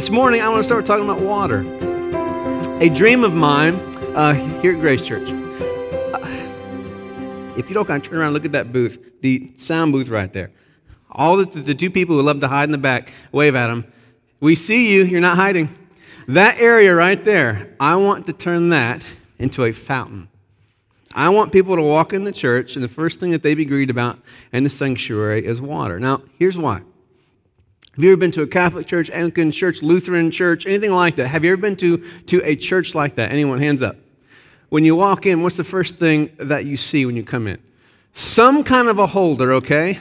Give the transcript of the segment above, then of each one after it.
this morning, I want to start talking about water. A dream of mine uh, here at Grace Church. Uh, if you don't kind of turn around and look at that booth, the sound booth right there. All the, the two people who love to hide in the back, wave at them. We see you, you're not hiding. That area right there, I want to turn that into a fountain. I want people to walk in the church, and the first thing that they be greeted about in the sanctuary is water. Now, here's why. Have you ever been to a Catholic church, Anglican church, Lutheran church, anything like that? Have you ever been to, to a church like that? Anyone? Hands up. When you walk in, what's the first thing that you see when you come in? Some kind of a holder, okay?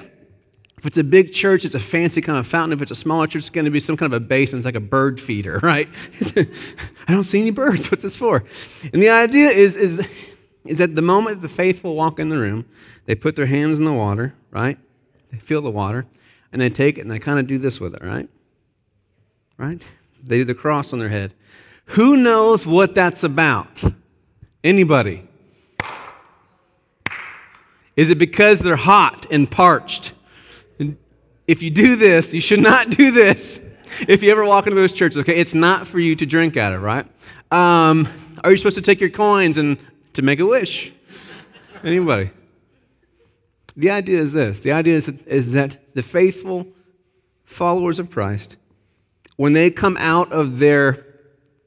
If it's a big church, it's a fancy kind of fountain. If it's a smaller church, it's going to be some kind of a basin. It's like a bird feeder, right? I don't see any birds. What's this for? And the idea is, is is that the moment the faithful walk in the room, they put their hands in the water, right? They feel the water, and they take it and they kind of do this with it, right? Right? They do the cross on their head. Who knows what that's about? Anybody? Is it because they're hot and parched? If you do this, you should not do this. If you ever walk into those churches, okay, it's not for you to drink out of, right? Um, are you supposed to take your coins and to make a wish. Anybody? The idea is this the idea is that, is that the faithful followers of Christ, when they come out of their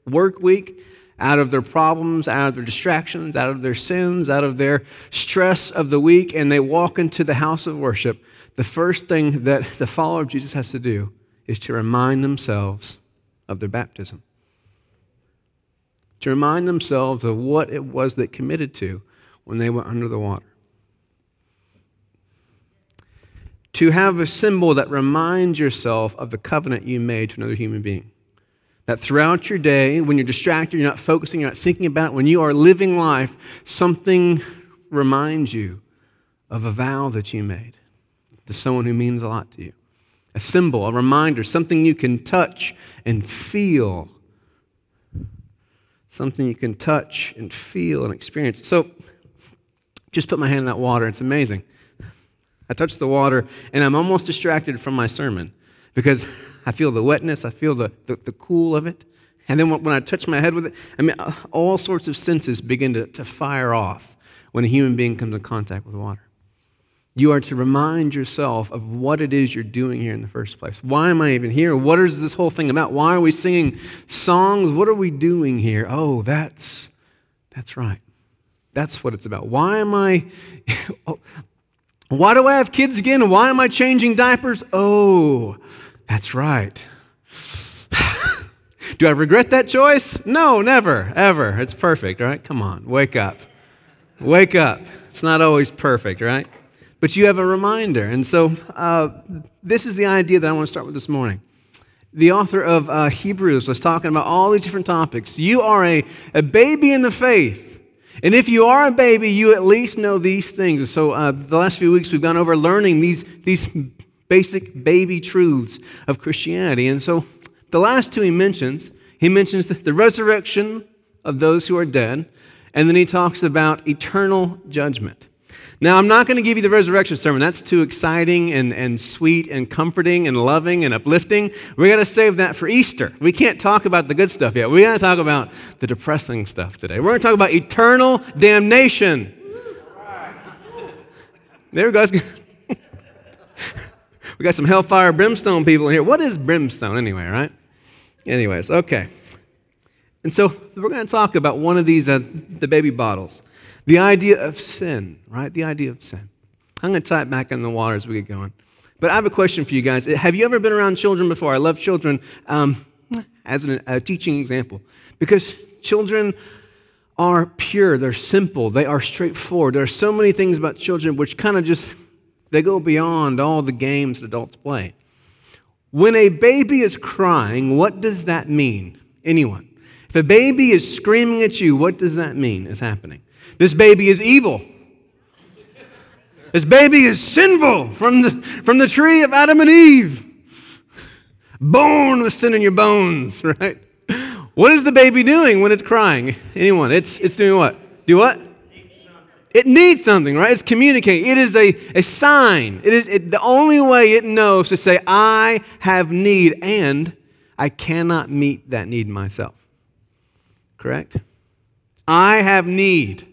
work week, out of their problems, out of their distractions, out of their sins, out of their stress of the week, and they walk into the house of worship, the first thing that the follower of Jesus has to do is to remind themselves of their baptism to remind themselves of what it was they committed to when they went under the water. To have a symbol that reminds yourself of the covenant you made to another human being. That throughout your day, when you're distracted, you're not focusing, you're not thinking about it, when you are living life, something reminds you of a vow that you made to someone who means a lot to you. A symbol, a reminder, something you can touch and feel something you can touch and feel and experience. So, just put my hand in that water. It's amazing. I touch the water, and I'm almost distracted from my sermon because I feel the wetness, I feel the, the, the cool of it. And then when I touch my head with it, I mean, uh, all sorts of senses begin to, to fire off when a human being comes in contact with water. You are to remind yourself of what it is you're doing here in the first place. Why am I even here? What is this whole thing about? Why are we singing songs? What are we doing here? Oh, that's that's right. That's what it's about. Why am I oh, Why do I have kids again? Why am I changing diapers? Oh, that's right. do I regret that choice? No, never, ever. It's perfect, right? Come on, wake up. Wake up. It's not always perfect, right? but you have a reminder. And so, uh, this is the idea that I want to start with this morning. The author of uh, Hebrews was talking about all these different topics. You are a, a baby in the faith. And if you are a baby, you at least know these things. And so, uh, the last few weeks, we've gone over learning these, these basic baby truths of Christianity. And so, the last two he mentions, he mentions the, the resurrection of those who are dead, and then he talks about eternal judgment. Now, I'm not going to give you the resurrection sermon. That's too exciting and, and sweet and comforting and loving and uplifting. We're going to save that for Easter. We can't talk about the good stuff yet. We're going to talk about the depressing stuff today. We're going to talk about eternal damnation. There we go. we got some hellfire brimstone people in here. What is brimstone anyway, right? Anyways, okay. And so we're going to talk about one of these, uh, the baby bottles. The idea of sin, right? The idea of sin. I'm going to tie it back in the water as we get going. But I have a question for you guys. Have you ever been around children before? I love children um, as an, a teaching example because children are pure, they're simple, they are straightforward. There are so many things about children which kind of just they go beyond all the games that adults play. When a baby is crying, what does that mean? Anyone? If a baby is screaming at you, what does that mean is happening? This baby is evil. This baby is sinful from the, from the tree of Adam and Eve. Born with sin in your bones, right? What is the baby doing when it's crying? Anyone? It's, it's doing what? Do what? It needs something, right? It's communicating. It is a, a sign. It is it, the only way it knows to say, I have need and I cannot meet that need myself. Correct? I have need.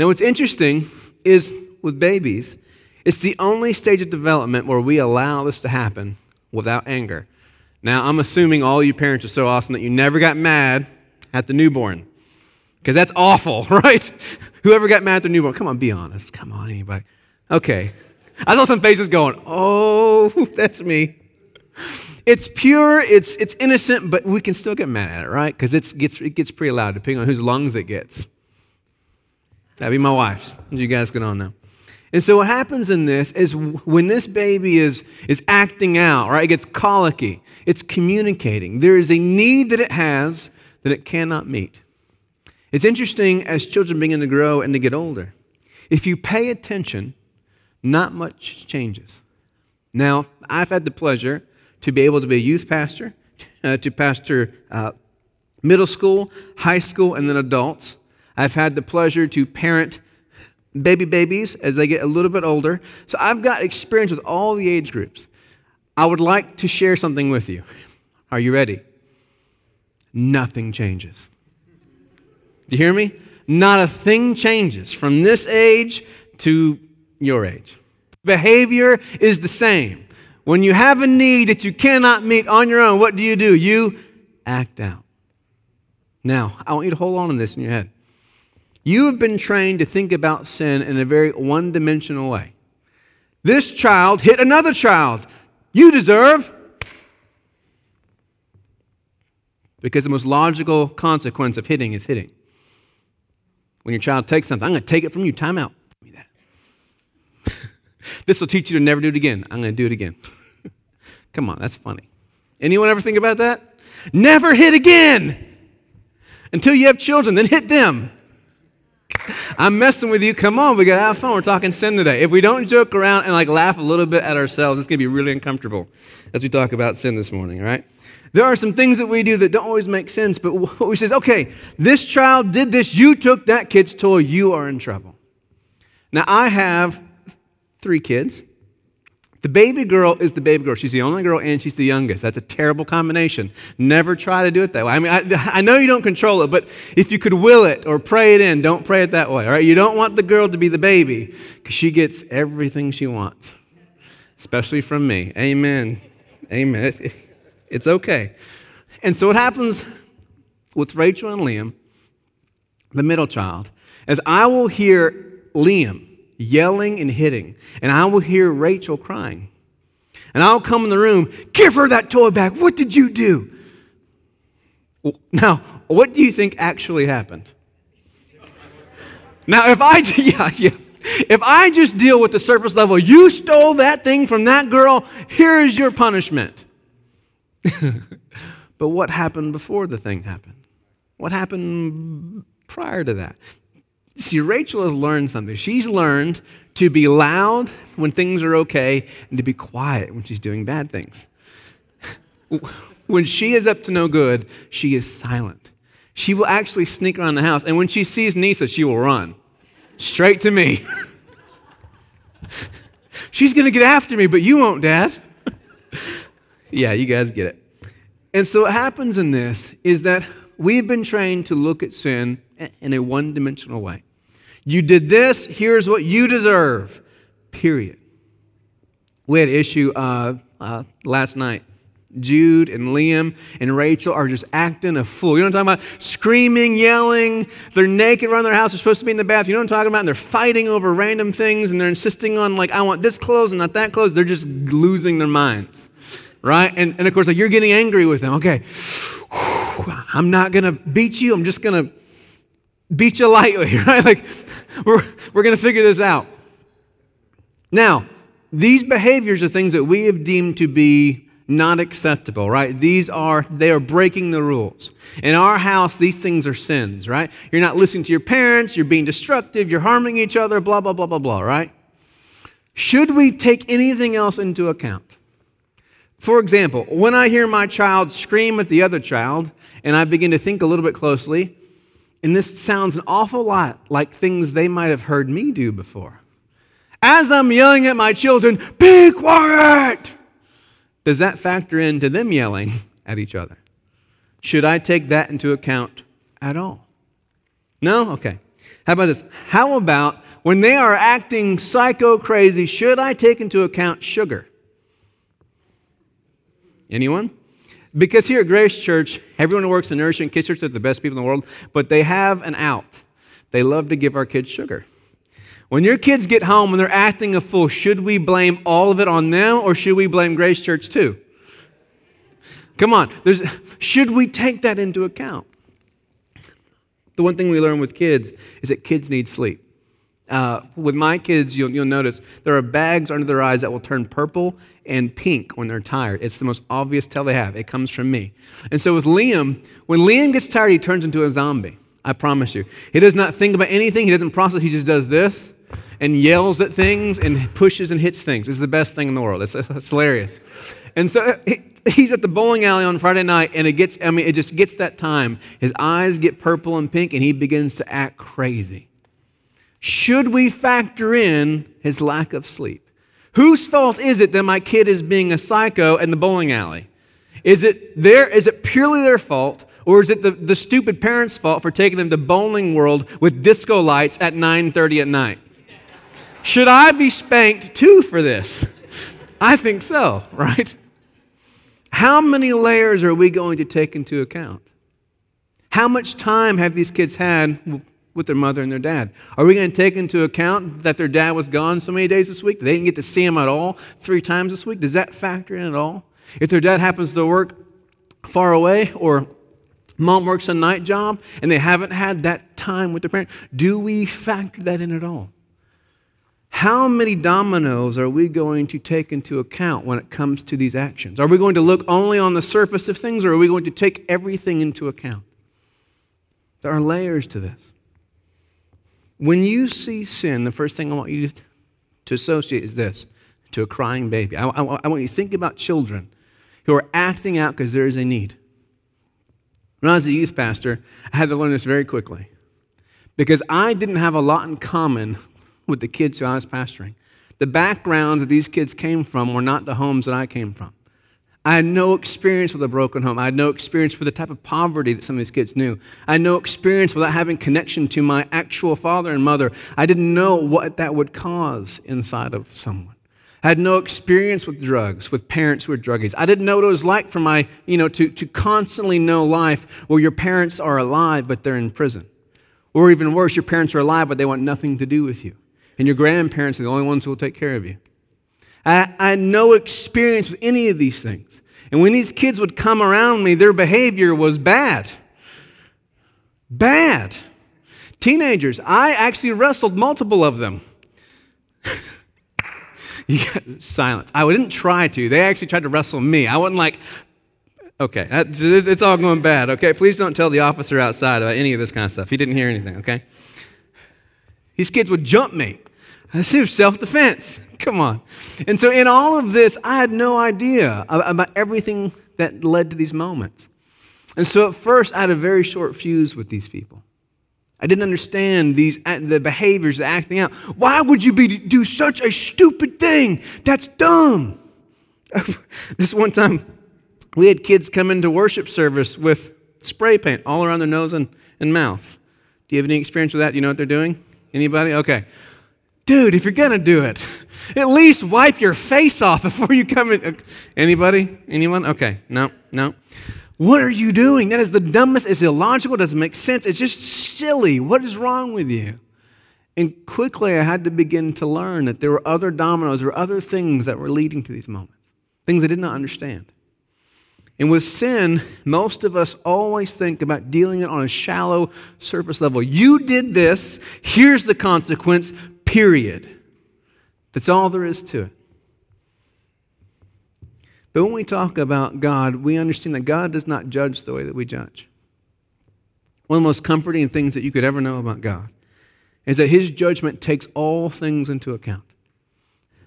Now, what's interesting is with babies, it's the only stage of development where we allow this to happen without anger. Now, I'm assuming all you parents are so awesome that you never got mad at the newborn. Because that's awful, right? Whoever got mad at the newborn, come on, be honest. Come on, anybody. Okay. I saw some faces going, oh, that's me. It's pure, it's, it's innocent, but we can still get mad at it, right? Because it gets, it gets pretty loud depending on whose lungs it gets. That'd be my wife's. You guys get on now. And so what happens in this is when this baby is, is acting out, right? It gets colicky. It's communicating. There is a need that it has that it cannot meet. It's interesting as children begin to grow and to get older. If you pay attention, not much changes. Now, I've had the pleasure to be able to be a youth pastor, uh, to pastor uh, middle school, high school, and then adults. I've had the pleasure to parent baby babies as they get a little bit older. So I've got experience with all the age groups. I would like to share something with you. Are you ready? Nothing changes. Do you hear me? Not a thing changes from this age to your age. Behavior is the same. When you have a need that you cannot meet on your own, what do you do? You act out. Now, I want you to hold on to this in your head. You have been trained to think about sin in a very one dimensional way. This child hit another child. You deserve. Because the most logical consequence of hitting is hitting. When your child takes something, I'm going to take it from you. Time out. Give me that. this will teach you to never do it again. I'm going to do it again. Come on, that's funny. Anyone ever think about that? Never hit again until you have children, then hit them. I'm messing with you. Come on, we gotta have fun. We're talking sin today. If we don't joke around and like laugh a little bit at ourselves, it's gonna be really uncomfortable as we talk about sin this morning, all right? There are some things that we do that don't always make sense, but what we say is, okay, this child did this, you took that kid's toy, you are in trouble. Now, I have three kids. The baby girl is the baby girl. She's the only girl and she's the youngest. That's a terrible combination. Never try to do it that way. I mean, I, I, know you don't control it, but if you could will it or pray it in, don't pray it that way, all right? You don't want the girl to be the baby because she gets everything she wants, especially from me. Amen. Amen. It's okay. And so what happens with Rachel and Liam, the middle child, is I will hear Liam yelling and hitting, and I will hear Rachel crying. And I'll come in the room, give her that toy back. What did you do? Now, what do you think actually happened? Now, if I, yeah, yeah. If I just deal with the surface level, you stole that thing from that girl, here is your punishment. but what happened before the thing happened? What happened prior to that? See, Rachel has learned something. She's learned to be loud when things are okay and to be quiet when she's doing bad things. when she is up to no good, she is silent. She will actually sneak around the house, and when she sees Nisa, she will run straight to me. She's going to get after me, but you won't, Dad. yeah, you guys get it. And so, what happens in this is that we've been trained to look at sin in a one dimensional way. You did this, here's what you deserve, period. We had issue uh, uh, last night. Jude and Liam and Rachel are just acting a fool. You know what I'm talking about? Screaming, yelling. They're naked around their house. They're supposed to be in the bath. You know what I'm talking about? And they're fighting over random things and they're insisting on, like, I want this clothes and not that clothes. They're just losing their minds. Right? And, and of course, like, you're getting angry with them. Okay, I'm not going to beat you. I'm just going to beat you lightly, right? Like, we're, we're going to figure this out. Now, these behaviors are things that we have deemed to be not acceptable, right? These are, they are breaking the rules. In our house, these things are sins, right? You're not listening to your parents, you're being destructive, you're harming each other, blah, blah, blah, blah, blah, right? Should we take anything else into account? For example, when I hear my child scream at the other child, and I begin to think a little bit closely, and this sounds an awful lot like things they might have heard me do before. As I'm yelling at my children, be quiet! Does that factor into them yelling at each other? Should I take that into account at all? No? Okay. How about this? How about when they are acting psycho crazy, should I take into account sugar? Anyone? Because here at Grace Church, everyone who works in nursery and kids church are the best people in the world, but they have an out. They love to give our kids sugar. When your kids get home and they're acting a fool, should we blame all of it on them or should we blame Grace Church too? Come on, there's, should we take that into account? The one thing we learn with kids is that kids need sleep. Uh, with my kids, you'll, you'll notice there are bags under their eyes that will turn purple and pink when they're tired. It's the most obvious tell they have. It comes from me. And so with Liam, when Liam gets tired, he turns into a zombie. I promise you. He does not think about anything, he doesn't process, he just does this and yells at things and pushes and hits things. It's the best thing in the world. It's, it's hilarious. And so he's at the bowling alley on Friday night, and it gets, I mean, it just gets that time. His eyes get purple and pink, and he begins to act crazy. Should we factor in his lack of sleep? Whose fault is it that my kid is being a psycho in the bowling alley? Is it their, is it purely their fault, or is it the, the stupid parents' fault for taking them to Bowling World with disco lights at 9:30 at night? Should I be spanked too for this? I think so, right? How many layers are we going to take into account? How much time have these kids had with their mother and their dad? Are we going to take into account that their dad was gone so many days this week? They didn't get to see him at all three times this week? Does that factor in at all? If their dad happens to work far away or mom works a night job and they haven't had that time with their parent, do we factor that in at all? How many dominoes are we going to take into account when it comes to these actions? Are we going to look only on the surface of things or are we going to take everything into account? There are layers to this. When you see sin, the first thing I want you to associate is this to a crying baby. I, I, I want you to think about children who are acting out because there is a need. When I was a youth pastor, I had to learn this very quickly because I didn't have a lot in common with the kids who I was pastoring. The backgrounds that these kids came from were not the homes that I came from. I had no experience with a broken home. I had no experience with the type of poverty that some of these kids knew. I had no experience without having connection to my actual father and mother. I didn't know what that would cause inside of someone. I had no experience with drugs, with parents who were druggies. I didn't know what it was like for my, you know, to, to constantly know life where your parents are alive but they're in prison. Or even worse, your parents are alive but they want nothing to do with you. And your grandparents are the only ones who will take care of you. I, I had no experience with any of these things. And when these kids would come around me, their behavior was bad. Bad. Teenagers, I actually wrestled multiple of them. silence. I didn't try to. They actually tried to wrestle me. I wasn't like, okay, it's all going bad, okay? Please don't tell the officer outside about any of this kind of stuff. He didn't hear anything, okay? These kids would jump me. This was self defense. Come on. And so, in all of this, I had no idea about everything that led to these moments. And so, at first, I had a very short fuse with these people. I didn't understand these the behaviors, the acting out. Why would you be, do such a stupid thing? That's dumb. this one time, we had kids come into worship service with spray paint all around their nose and, and mouth. Do you have any experience with that? Do you know what they're doing? Anybody? Okay. Dude, if you're going to do it, at least wipe your face off before you come in. Anybody? Anyone? Okay. No, no. What are you doing? That is the dumbest. It's illogical. It doesn't make sense. It's just silly. What is wrong with you? And quickly, I had to begin to learn that there were other dominoes, there were other things that were leading to these moments, things I did not understand. And with sin, most of us always think about dealing it on a shallow surface level. You did this, here's the consequence, period. That's all there is to it. But when we talk about God, we understand that God does not judge the way that we judge. One of the most comforting things that you could ever know about God is that His judgment takes all things into account.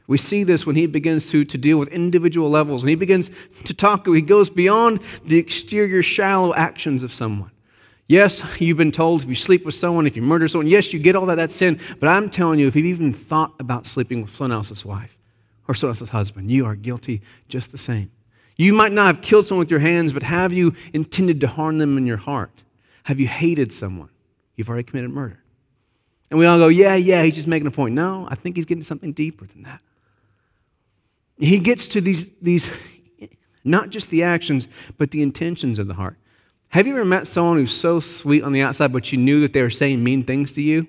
We see this when he begins to, to deal with individual levels and he begins to talk, he goes beyond the exterior, shallow actions of someone. Yes, you've been told if you sleep with someone, if you murder someone, yes, you get all that, that's sin. But I'm telling you, if you've even thought about sleeping with someone else's wife or someone else's husband, you are guilty just the same. You might not have killed someone with your hands, but have you intended to harm them in your heart? Have you hated someone? You've already committed murder. And we all go, yeah, yeah, he's just making a point. No, I think he's getting something deeper than that. He gets to these, these not just the actions, but the intentions of the heart. Have you ever met someone who's so sweet on the outside, but you knew that they were saying mean things to you?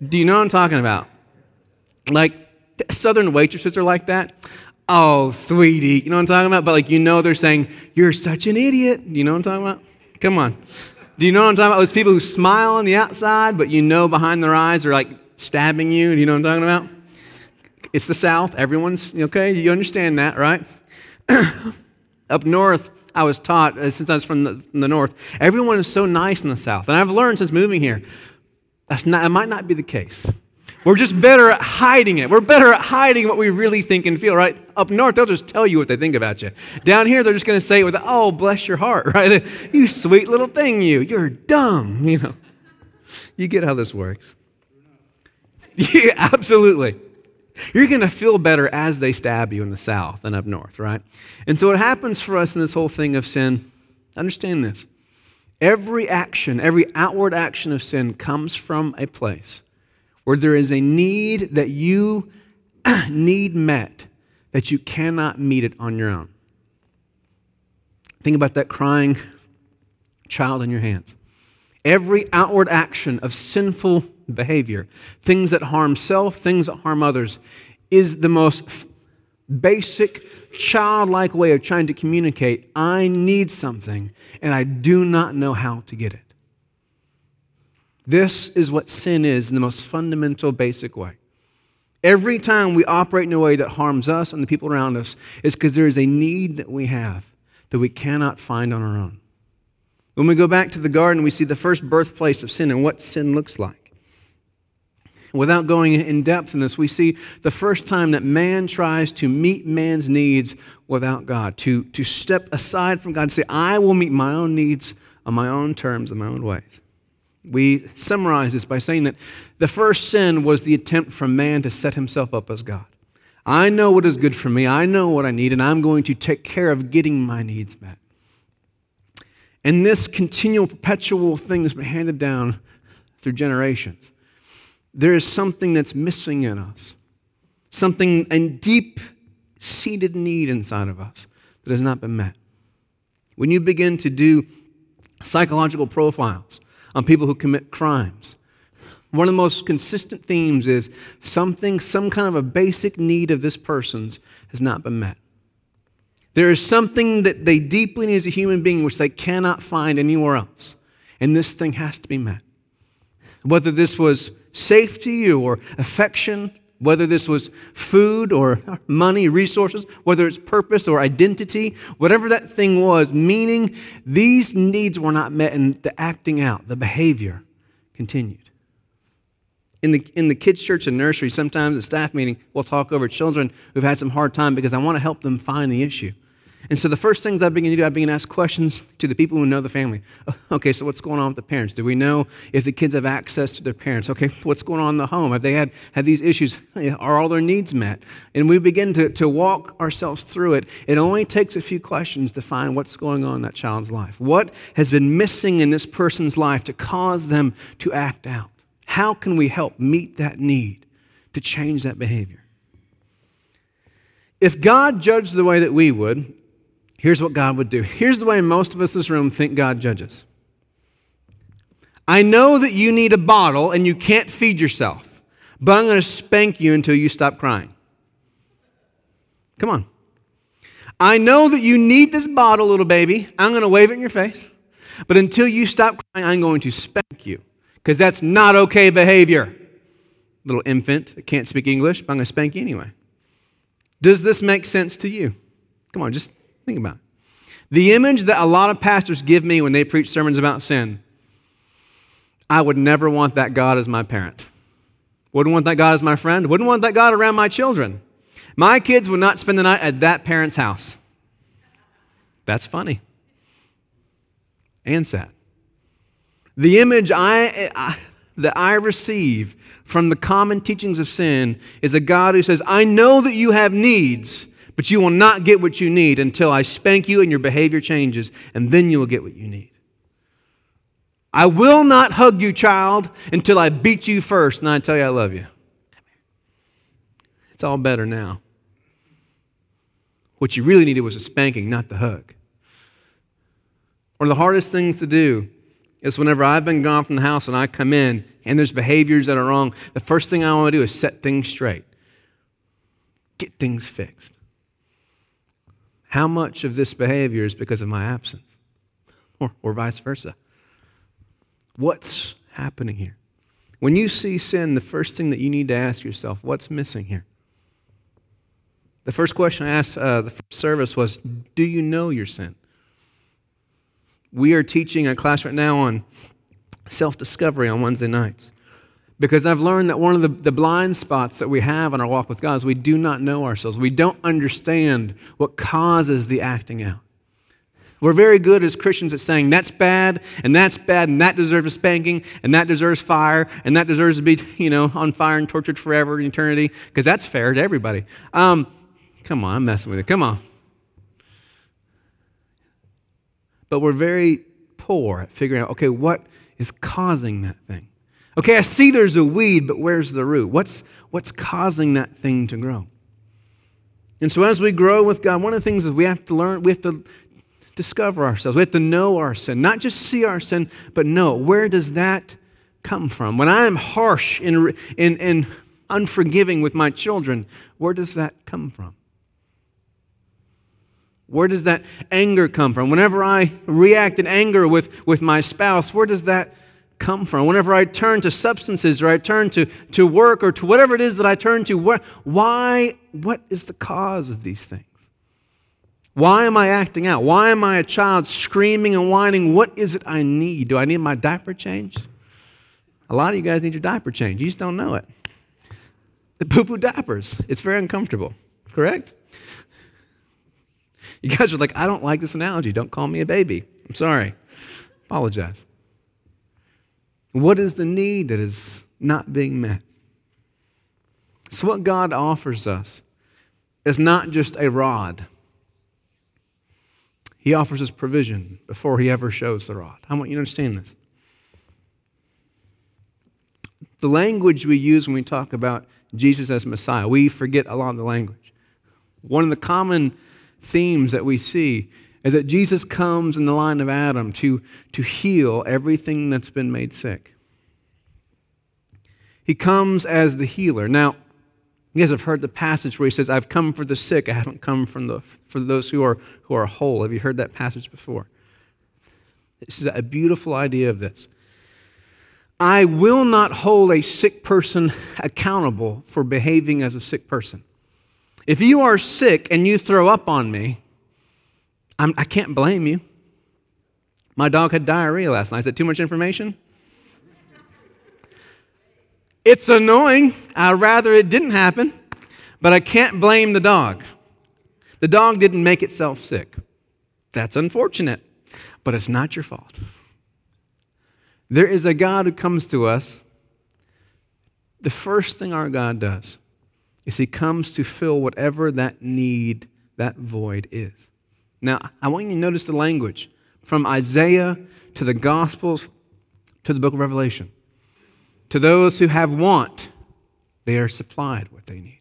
Do you know what I'm talking about? Like, southern waitresses are like that. Oh, sweetie. You know what I'm talking about? But like, you know, they're saying, You're such an idiot. You know what I'm talking about? Come on. Do you know what I'm talking about? Those people who smile on the outside, but you know behind their eyes are like stabbing you. Do you know what I'm talking about? It's the South. Everyone's, okay? You understand that, right? Up north, I was taught, uh, since I was from the, from the north, everyone is so nice in the South. And I've learned since moving here, that's not, it might not be the case. We're just better at hiding it. We're better at hiding what we really think and feel, right? Up north, they'll just tell you what they think about you. Down here, they're just going to say it with, oh, bless your heart, right? You sweet little thing, you. You're dumb, you know. You get how this works. Yeah, absolutely. You're going to feel better as they stab you in the south and up north, right? And so, what happens for us in this whole thing of sin, understand this. Every action, every outward action of sin comes from a place where there is a need that you need met that you cannot meet it on your own. Think about that crying child in your hands. Every outward action of sinful behavior, things that harm self, things that harm others, is the most basic, childlike way of trying to communicate I need something and I do not know how to get it. This is what sin is in the most fundamental, basic way. Every time we operate in a way that harms us and the people around us is because there is a need that we have that we cannot find on our own. When we go back to the garden, we see the first birthplace of sin and what sin looks like. Without going in depth in this, we see the first time that man tries to meet man's needs without God, to, to step aside from God and say, I will meet my own needs on my own terms, in my own ways. We summarize this by saying that the first sin was the attempt from man to set himself up as God. I know what is good for me, I know what I need, and I'm going to take care of getting my needs met. And this continual, perpetual thing has been handed down through generations there is something that's missing in us, something, a deep seated need inside of us that has not been met. When you begin to do psychological profiles on people who commit crimes, one of the most consistent themes is something, some kind of a basic need of this person's has not been met. There is something that they deeply need as a human being which they cannot find anywhere else. And this thing has to be met. Whether this was safety or affection, whether this was food or money, resources, whether it's purpose or identity, whatever that thing was, meaning these needs were not met and the acting out, the behavior continued. In the, in the kids' church and nursery, sometimes at staff meeting, we'll talk over children who've had some hard time because I want to help them find the issue. And so the first things I begin to do, I begin to ask questions to the people who know the family. Oh, okay, so what's going on with the parents? Do we know if the kids have access to their parents? Okay, what's going on in the home? Have they had, had these issues? Are all their needs met? And we begin to, to walk ourselves through it. It only takes a few questions to find what's going on in that child's life. What has been missing in this person's life to cause them to act out? How can we help meet that need to change that behavior? If God judged the way that we would, Here's what God would do. Here's the way most of us in this room think God judges. I know that you need a bottle and you can't feed yourself, but I'm going to spank you until you stop crying. Come on. I know that you need this bottle, little baby. I'm going to wave it in your face. But until you stop crying, I'm going to spank you because that's not okay behavior. Little infant that can't speak English, but I'm going to spank you anyway. Does this make sense to you? Come on, just Think about it. The image that a lot of pastors give me when they preach sermons about sin, I would never want that God as my parent. Wouldn't want that God as my friend. Wouldn't want that God around my children. My kids would not spend the night at that parent's house. That's funny and sad. The image I, I, that I receive from the common teachings of sin is a God who says, I know that you have needs, But you will not get what you need until I spank you and your behavior changes, and then you will get what you need. I will not hug you, child, until I beat you first and I tell you I love you. It's all better now. What you really needed was a spanking, not the hug. One of the hardest things to do is whenever I've been gone from the house and I come in and there's behaviors that are wrong, the first thing I want to do is set things straight, get things fixed. How much of this behavior is because of my absence? Or, or vice versa? What's happening here? When you see sin, the first thing that you need to ask yourself, what's missing here? The first question I asked uh, the first service was, Do you know your sin? We are teaching a class right now on self discovery on Wednesday nights. Because I've learned that one of the, the blind spots that we have in our walk with God is we do not know ourselves. We don't understand what causes the acting out. We're very good as Christians at saying that's bad, and that's bad, and that deserves a spanking, and that deserves fire, and that deserves to be, you know, on fire and tortured forever in eternity, because that's fair to everybody. Um, come on, I'm messing with you. Come on. But we're very poor at figuring out, okay, what is causing that thing? Okay, I see there's a weed, but where's the root? What's, what's causing that thing to grow? And so as we grow with God, one of the things is we have to learn, we have to discover ourselves. We have to know our sin, not just see our sin, but know where does that come from? When I am harsh and, and, and unforgiving with my children, where does that come from? Where does that anger come from? Whenever I react in anger with, with my spouse, where does that come from? Whenever I turn to substances or I turn to, to work or to whatever it is that I turn to, why, what is the cause of these things? Why am I acting out? Why am I a child screaming and whining? What is it I need? Do I need my diaper changed? A lot of you guys need your diaper changed. You just don't know it. The poo poo diapers. It's very uncomfortable, correct? You guys are like, I don't like this analogy. Don't call me a baby. I'm sorry. Apologize. What is the need that is not being met? So, what God offers us is not just a rod, He offers us provision before He ever shows the rod. I want you to understand this. The language we use when we talk about Jesus as Messiah, we forget a lot of the language. One of the common themes that we see is that Jesus comes in the line of Adam to, to heal everything that's been made sick. He comes as the healer. Now, you guys have heard the passage where he says, I've come for the sick, I haven't come from the, for those who are, who are whole. Have you heard that passage before? This is a beautiful idea of this. I will not hold a sick person accountable for behaving as a sick person. If you are sick and you throw up on me, I'm, I can not blame you. My dog had diarrhea last night. Is that too much information? It's annoying. I'd rather it didn't happen, but I can't blame the dog. The dog didn't make itself sick. That's unfortunate, but it's not your fault. There is a God who comes to us. The first thing our God does is he comes to fill whatever that need, that void is. Now, I want you to notice the language from Isaiah to the Gospels to the book of Revelation. To those who have want, they are supplied what they need.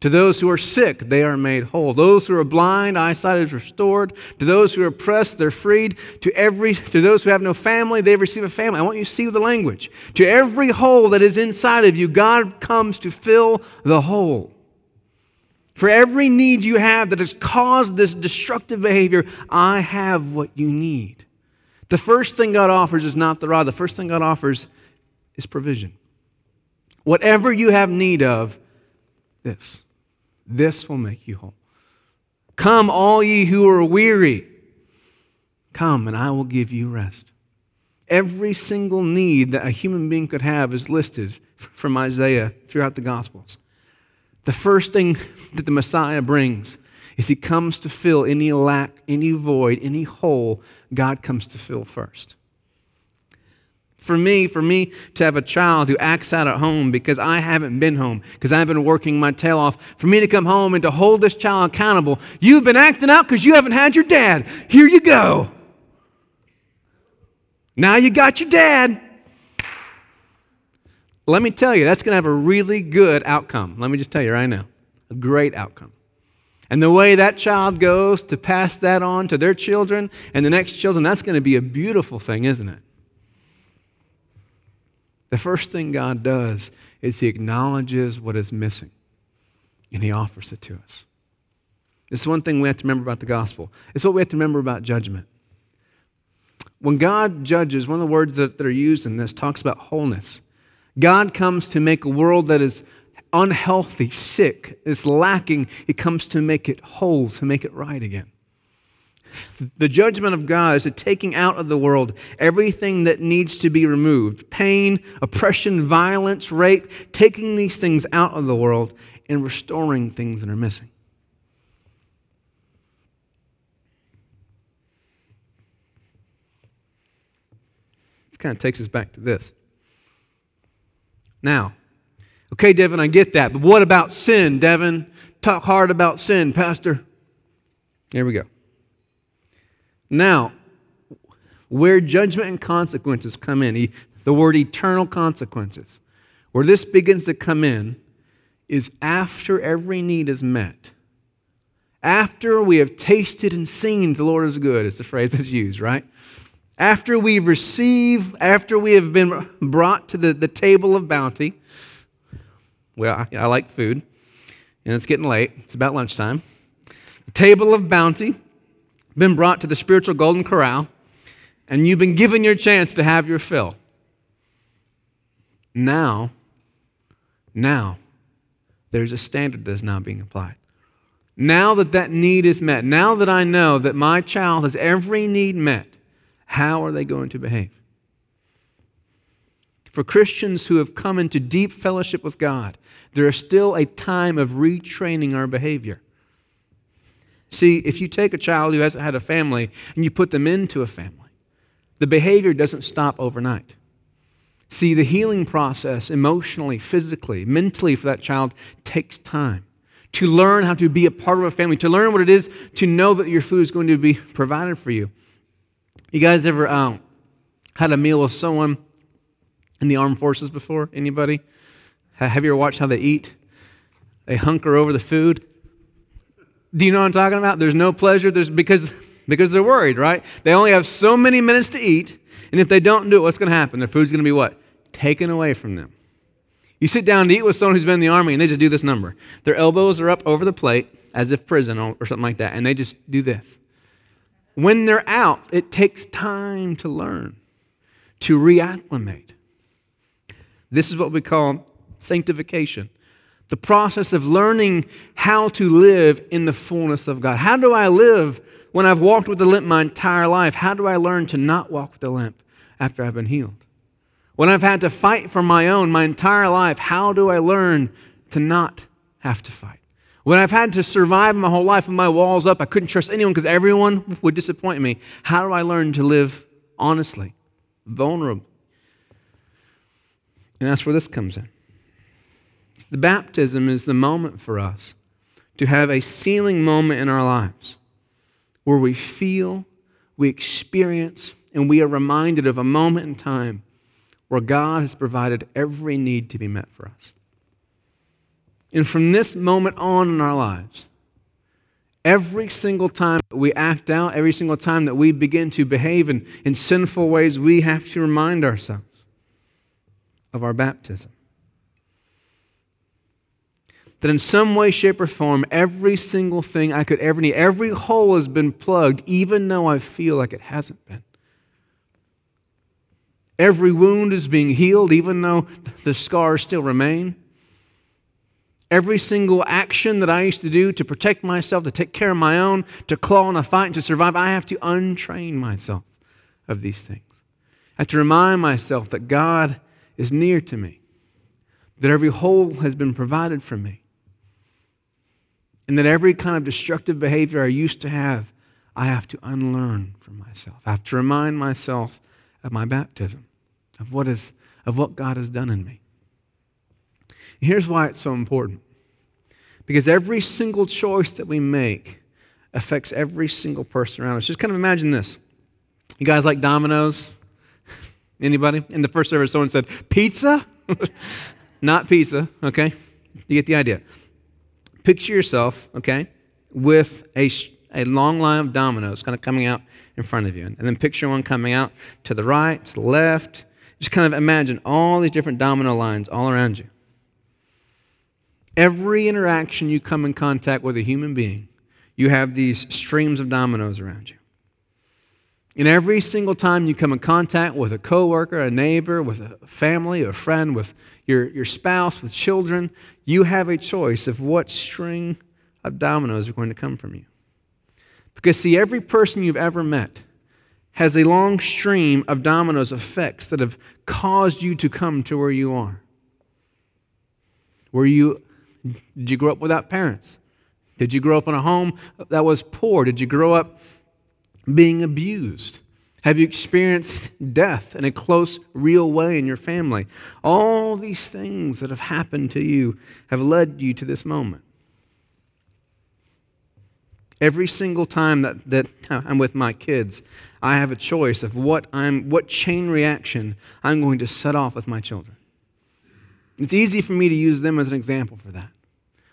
To those who are sick, they are made whole. Those who are blind, eyesight is restored. To those who are oppressed, they're freed. To every to those who have no family, they receive a family. I want you to see the language. To every hole that is inside of you, God comes to fill the hole. For every need you have that has caused this destructive behavior, I have what you need. The first thing God offers is not the rod. The first thing God offers is provision. Whatever you have need of, this. This will make you whole. Come, all ye who are weary. Come, and I will give you rest. Every single need that a human being could have is listed from Isaiah throughout the Gospels. The first thing that the Messiah brings is he comes to fill any lack, any void, any hole, God comes to fill first. For me, for me to have a child who acts out at home because I haven't been home, because I've been working my tail off, for me to come home and to hold this child accountable, you've been acting out because you haven't had your dad. Here you go. Now you got your dad. Let me tell you, that's going to have a really good outcome. Let me just tell you right now a great outcome. And the way that child goes to pass that on to their children and the next children, that's going to be a beautiful thing, isn't it? The first thing God does is He acknowledges what is missing and He offers it to us. This is one thing we have to remember about the gospel. It's what we have to remember about judgment. When God judges, one of the words that, that are used in this talks about wholeness. God comes to make a world that is unhealthy, sick, is lacking, He comes to make it whole, to make it right again. The judgment of God is a taking out of the world everything that needs to be removed pain, oppression, violence, rape, taking these things out of the world and restoring things that are missing. This kind of takes us back to this. Now, okay, Devin, I get that, but what about sin, Devin? Talk hard about sin, Pastor. Here we go. Now, where judgment and consequences come in, the word eternal consequences, where this begins to come in is after every need is met. After we have tasted and seen the Lord is good, is the phrase that's used, right? After we receive, after we have been brought to the, the table of bounty, well, I, I like food, and it's getting late. It's about lunchtime. The table of bounty, been brought to the spiritual golden corral, and you've been given your chance to have your fill. Now, now, there's a standard that's now being applied. Now that that need is met, now that I know that my child has every need met, how are they going to behave? For Christians who have come into deep fellowship with God, there is still a time of retraining our behavior. See, if you take a child who hasn't had a family and you put them into a family, the behavior doesn't stop overnight. See, the healing process, emotionally, physically, mentally, for that child takes time. To learn how to be a part of a family, to learn what it is to know that your food is going to be provided for you. You guys ever uh, had a meal with someone in the armed forces before? Anybody? Have you ever watched how they eat? They hunker over the food. Do you know what I'm talking about? There's no pleasure. There's because because they're worried, right? They only have so many minutes to eat, and if they don't do it, what's going to happen? Their food's going to be what? Taken away from them. You sit down to eat with someone who's been in the army, and they just do this number. Their elbows are up over the plate, as if prison or something like that, and they just do this. When they're out, it takes time to learn, to reacclimate. This is what we call sanctification the process of learning how to live in the fullness of God. How do I live when I've walked with a limp my entire life? How do I learn to not walk with a limp after I've been healed? When I've had to fight for my own my entire life, how do I learn to not have to fight? When I've had to survive my whole life with my walls up, I couldn't trust anyone because everyone would disappoint me. How do I learn to live honestly, vulnerable? And that's where this comes in. The baptism is the moment for us to have a sealing moment in our lives where we feel, we experience, and we are reminded of a moment in time where God has provided every need to be met for us. And from this moment on in our lives, every single time that we act out, every single time that we begin to behave in, in sinful ways, we have to remind ourselves of our baptism that in some way, shape, or form, every single thing I could ever need, every hole has been plugged, even though I feel like it hasn't been. Every wound is being healed, even though the scars still remain. Every single action that I used to do to protect myself, to take care of my own, to claw in a fight, and to survive, I have to untrain myself of these things. I have to remind myself that God is near to me, that every hole has been provided for me, and that every kind of destructive behavior I used to have, I have to unlearn from myself. I have to remind myself of my baptism. of what, is, of what God has done in me. Here's why it's so important because every single choice that we make affects every single person around us. Just kind of imagine this. You guys like dominoes? Anybody? In the first service, someone said, Pizza? Not pizza, okay? You get the idea. Picture yourself, okay, with a, a long line of dominoes kind of coming out in front of you. And then picture one coming out to the right, to the left. Just kind of imagine all these different domino lines all around you. Every interaction you come in contact with a human being, you have these streams of dominoes around you. And every single time you come in contact with a coworker, a neighbor, with a family, a friend, with your, your spouse, with children, you have a choice of what string of dominoes are going to come from you. Because, see, every person you've ever met has a long stream of dominoes effects that have caused you to come to where you are. Were you, did you grow up without parents? Did you grow up in a home that was poor? Did you grow up being abused? Have you experienced death in a close, real way in your family? All these things that have happened to you have led you to this moment. Every single time that, that I'm with my kids, I have a choice of what, I'm, what chain reaction I'm going to set off with my children. It's easy for me to use them as an example for that.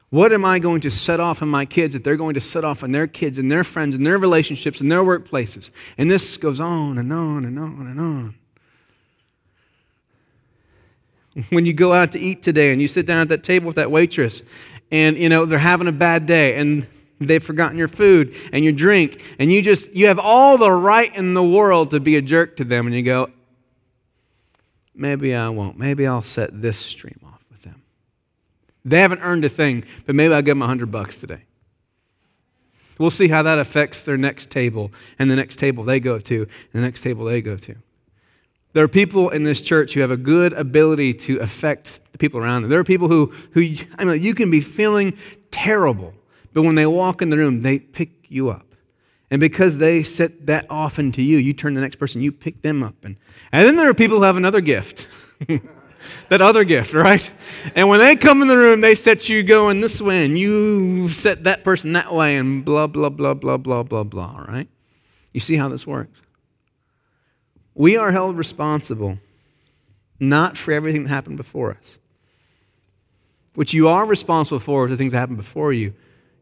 What am I going to set off in my kids that they're going to set off in their kids and their friends and their relationships and their workplaces? And this goes on and on and on and on. When you go out to eat today and you sit down at that table with that waitress and you know they're having a bad day and they've forgotten your food and your drink and you just you have all the right in the world to be a jerk to them and you go maybe I won't. Maybe I'll set this stream off. With them. They haven't earned a thing, but maybe I'll give them a hundred bucks today. We'll see how that affects their next table and the next table they go to and the next table they go to. There are people in this church who have a good ability to affect the people around them. There are people who, who I mean, you can be feeling terrible, but when they walk in the room, they pick you up. And because they set that off into you, you turn the next person, you pick them up. And, and then there are people who have another gift. that other gift, right? And when they come in the room, they set you going this way, and you set that person that way, and blah, blah, blah, blah, blah, blah, blah, right? You see how this works? We are held responsible not for everything that happened before us. What you are responsible for is the things that happened before you,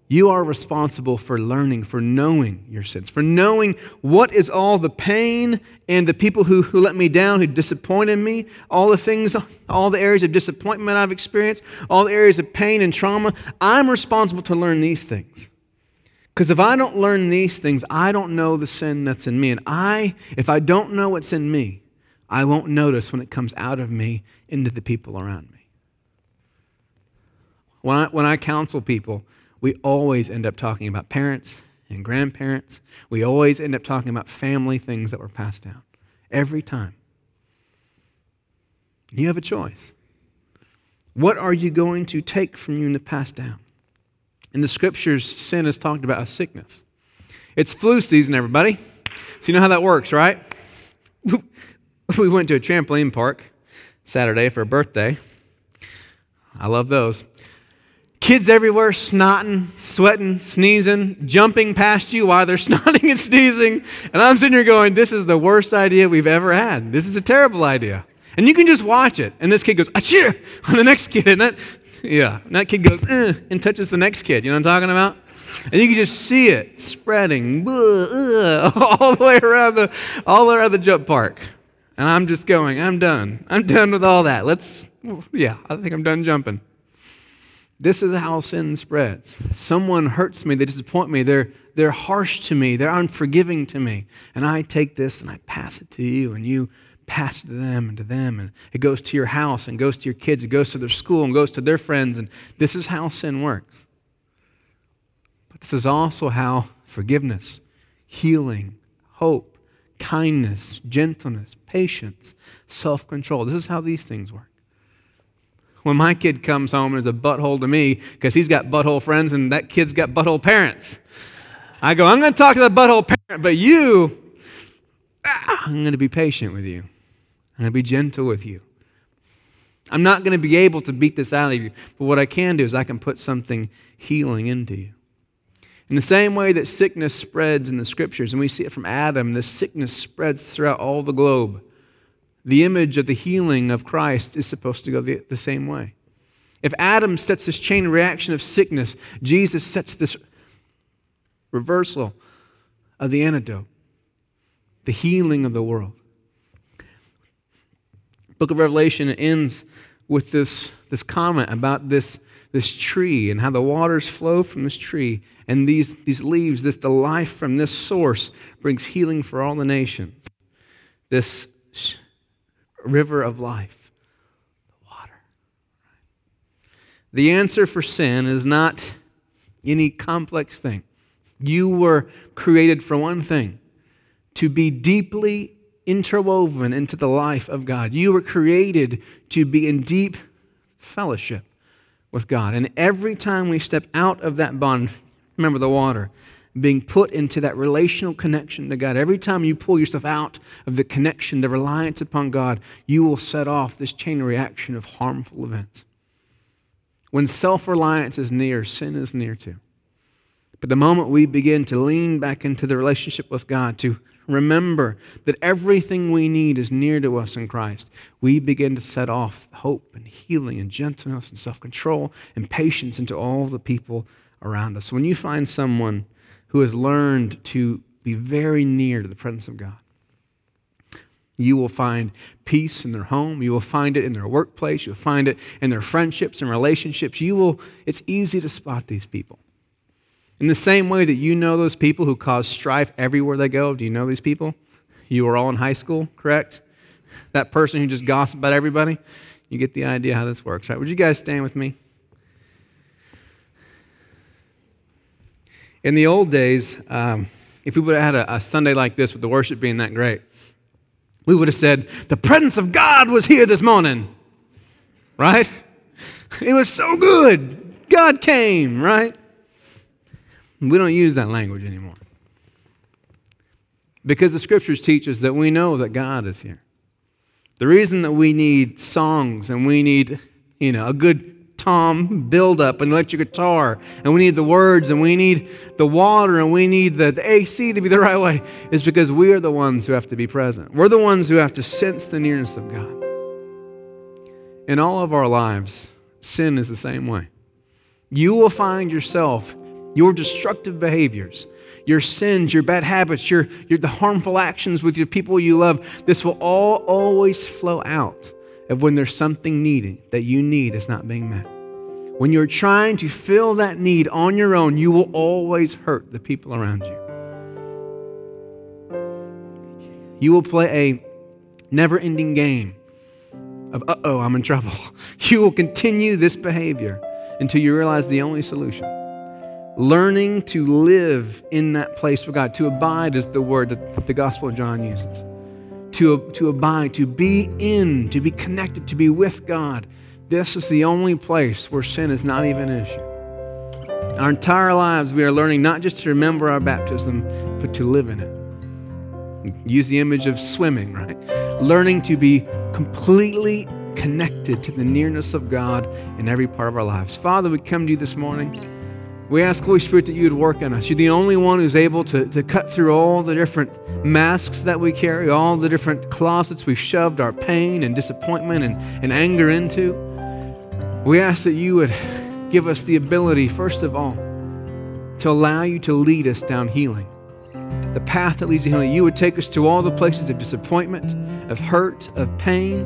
you are responsible for learning, for knowing your sins, for knowing what is all the pain and the people who, who let me down, who disappointed me, all the things, all the areas of disappointment I've experienced, all the areas of pain and trauma. I'm responsible to learn these things. Because if I don't learn these things, I don't know the sin that's in me. And I, if I don't know what's in me, I won't notice when it comes out of me into the people around me. When I, when I counsel people, we always end up talking about parents and grandparents. We always end up talking about family things that were passed down. Every time. You have a choice. What are you going to take from you in the pass down? In the scriptures, sin is talked about as sickness. It's flu season, everybody. So you know how that works, right? We went to a trampoline park Saturday for a birthday. I love those. Kids everywhere snotting, sweating, sneezing, jumping past you while they're snotting and sneezing. And I'm sitting here going, this is the worst idea we've ever had. This is a terrible idea. And you can just watch it. And this kid goes, achoo, on the next kid. And that, yeah, and that kid goes, eh, and touches the next kid. You know what I'm talking about? And you can just see it spreading all the way around the, all around the jump park. And I'm just going, I'm done. I'm done with all that. Let's, yeah, I think I'm done jumping. This is how sin spreads. Someone hurts me, they disappoint me, they're, they're harsh to me, they're unforgiving to me. And I take this and I pass it to you, and you pass it to them and to them. And it goes to your house and goes to your kids, it goes to their school and goes to their friends. And this is how sin works. But this is also how forgiveness, healing, hope, kindness, gentleness, patience, self control, this is how these things work when my kid comes home and is a butthole to me because he's got butthole friends and that kid's got butthole parents. I go, I'm going to talk to the butthole parent, but you, ah, I'm going to be patient with you. and I'll be gentle with you. I'm not going to be able to beat this out of you, but what I can do is I can put something healing into you. In the same way that sickness spreads in the scriptures, and we see it from Adam, the sickness spreads throughout all the globe. The image of the healing of Christ is supposed to go the, the same way. If Adam sets this chain reaction of sickness, Jesus sets this reversal of the antidote, the healing of the world. Book of Revelation ends with this, this comment about this, this tree and how the waters flow from this tree and these, these leaves, this the life from this source brings healing for all the nations. This river of life, the water. The answer for sin is not any complex thing. You were created for one thing to be deeply interwoven into the life of God. You were created to be in deep fellowship with God. And every time we step out of that bond, remember the water, being put into that relational connection to God. Every time you pull yourself out of the connection, the reliance upon God, you will set off this chain reaction of harmful events. When self reliance is near, sin is near too. But the moment we begin to lean back into the relationship with God, to remember that everything we need is near to us in Christ, we begin to set off hope and healing and gentleness and self control and patience into all the people around us. When you find someone who has learned to be very near to the presence of God, you will find peace in their home. You will find it in their workplace. You'll find it in their friendships and relationships. You will, it's easy to spot these people. In the same way that you know those people who cause strife everywhere they go, do you know these people? You were all in high school, correct? That person who just gossips about everybody? You get the idea how this works, right? Would you guys stand with me? In the old days, um, if we would have had a, a Sunday like this with the worship being that great, we would have said, The presence of God was here this morning, right? It was so good. God came, right? We don't use that language anymore. Because the scriptures teach us that we know that God is here. The reason that we need songs and we need, you know, a good tom build up and electric guitar and we need the words and we need the water and we need the, the AC to be the right way is because we are the ones who have to be present. We're the ones who have to sense the nearness of God. In all of our lives, sin is the same way. You will find yourself your destructive behaviors, your sins, your bad habits, your, your the harmful actions with your people you love, this will all always flow out of when there's something needed that you need is not being met. When you're trying to fill that need on your own, you will always hurt the people around you. You will play a never ending game of, uh oh, I'm in trouble. You will continue this behavior until you realize the only solution learning to live in that place with God. To abide is the word that the Gospel of John uses. To, to abide, to be in, to be connected, to be with God. This is the only place where sin is not even an issue. Our entire lives, we are learning not just to remember our baptism, but to live in it. Use the image of swimming, right? Learning to be completely connected to the nearness of God in every part of our lives. Father, we come to you this morning. We ask, Holy Spirit, that you would work on us. You're the only one who's able to, to cut through all the different masks that we carry, all the different closets we've shoved our pain and disappointment and, and anger into. We ask that you would give us the ability, first of all, to allow you to lead us down healing. The path that leads to healing. You would take us to all the places of disappointment, of hurt, of pain,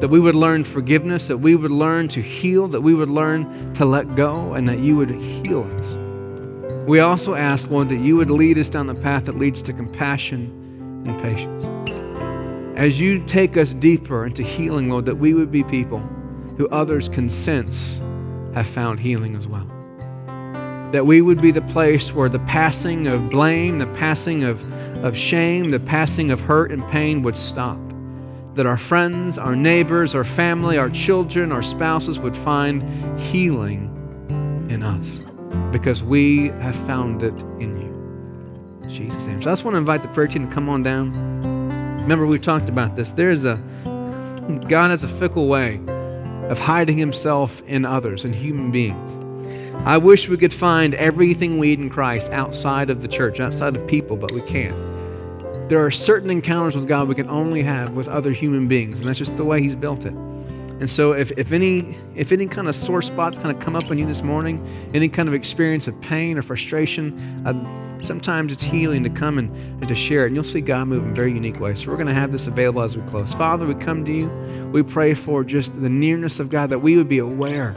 that we would learn forgiveness, that we would learn to heal, that we would learn to let go, and that you would heal us. We also ask, Lord, that you would lead us down the path that leads to compassion and patience. As you take us deeper into healing, Lord, that we would be people who others can sense have found healing as well. That we would be the place where the passing of blame, the passing of, of shame, the passing of hurt and pain would stop that our friends, our neighbors, our family, our children, our spouses would find healing in us because we have found it in you. Jesus' name. So I just want to invite the prayer team to come on down. Remember, we've talked about this. There's a God has a fickle way of hiding himself in others and human beings. I wish we could find everything we need in Christ outside of the church, outside of people, but we can't. There are certain encounters with God we can only have with other human beings, and that's just the way He's built it. And so, if, if any if any kind of sore spots kind of come up on you this morning, any kind of experience of pain or frustration, uh, sometimes it's healing to come and, and to share it, and you'll see God move in very unique ways. So we're going to have this available as we close. Father, we come to you. We pray for just the nearness of God, that we would be aware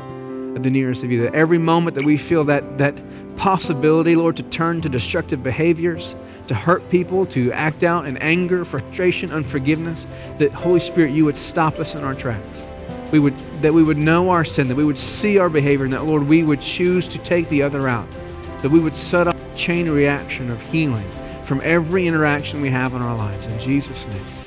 of the nearness of you. That every moment that we feel that that possibility, Lord, to turn to destructive behaviors, to hurt people, to act out in anger, frustration, unforgiveness, that Holy Spirit, you would stop us in our tracks. We would that we would know our sin, that we would see our behavior, and that Lord, we would choose to take the other out. That we would set up a chain reaction of healing from every interaction we have in our lives. In Jesus' name.